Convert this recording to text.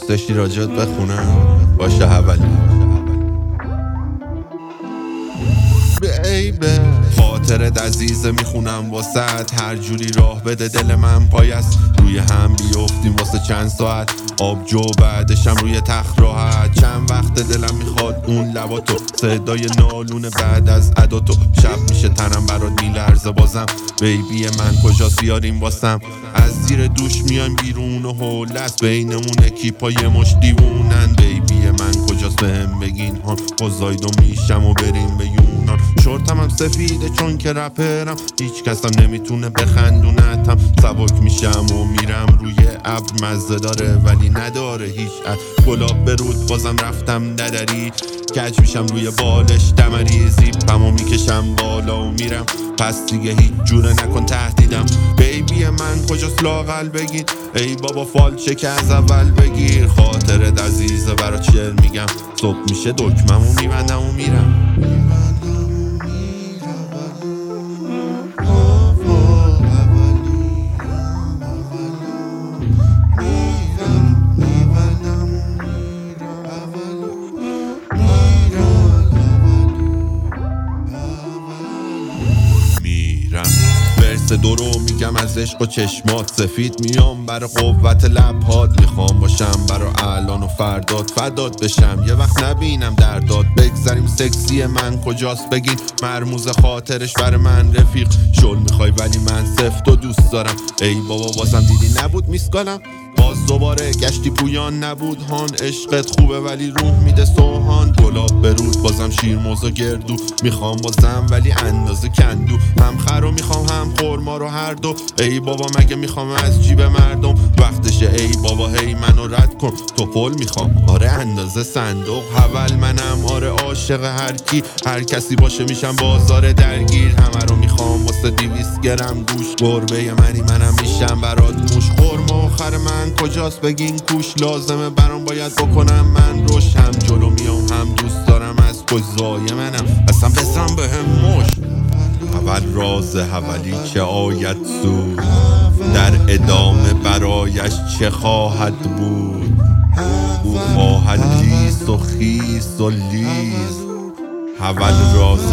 داشتی راجعت بخونم؟ باشه حولی بیبه خاطرت عزیزه می‌خونم واسد هر جوری راه بده دل من پای است روی هم بیفتیم واسه چند ساعت. آبجو بعدشم روی تخت راحت. چند وقت دلم می‌خواد اون لباتو. صدای نالون بعد از عداتو تنم برات میلرزه بازم. بیبی من کجاست بیاریم واسم؟ از زیر دوش میایم بیرون و هول است بینمون اکیپای مش دیوونن خزایدو میشم و بریم به یونان شورتم هم سفیده چون که رپرم. هیچ کسم نمی‌تونه بخندونتم سبک میشم و میرم روی ابر مزه داره ولی نداره هیچ عد. گلاب به بازم رفتم ندری کج میشم روی بالش دمری. زیپمو می‌کشم بالا و میرم. پس دیگه هیچ جوره نکن تهدیدم. بیبی من کجاست لاقل بگید ای بابا فالچه که از اول بگیر. خاطرت عزیزه برا چیل میگم؟ صبح میشه دکممو میبندم و میرم. میرم. ورس دو رو میگم از عشق و چشمات. سفید میام برا قوت لبهات. می‌خوام باشم برا الان و فرداد فداد بشم. یه وقت نبینم درداد. بگذریم سکسی من کجاست؟ بگین مرموز خاطرش بر من رفیق. شل می‌خوای ولی من سفت و دوست دارم. ای بابا بازم دیدی نبود میسکالم باز دوباره گشتی پویان نبود هان. عشقت خوبه ولی روح میده سوهان. گلاب به رود بازم شیرموز و گردو. می‌خوام بازم ولی اندازه کندو. هم خر رو می‌خوام هم خورما رو هر دو. ای بابا مگه می‌خوام از جیب مردم وقتشه ای بابا هی منو رد کن. تو پل می‌خوام. آره اندازه صندوق حول منم. آره عاشق هر کی. هر کسی باشه میشم بازار درگیر. همه رو می‌خوام واسه دیویس گرم. گوش گربه منی منم میشم برات موش. خورما آخر من کجاست؟ بگین کوش لازمه برام باید بکنم. من روش هم جلو میام. هم دوست دارم. از کجای منم. اصلا بسم به هم مش اول راز حولی که آید سود ادامه برایش چه خواهد بود؟ او خواهد لیس و خیس و لیز حول راز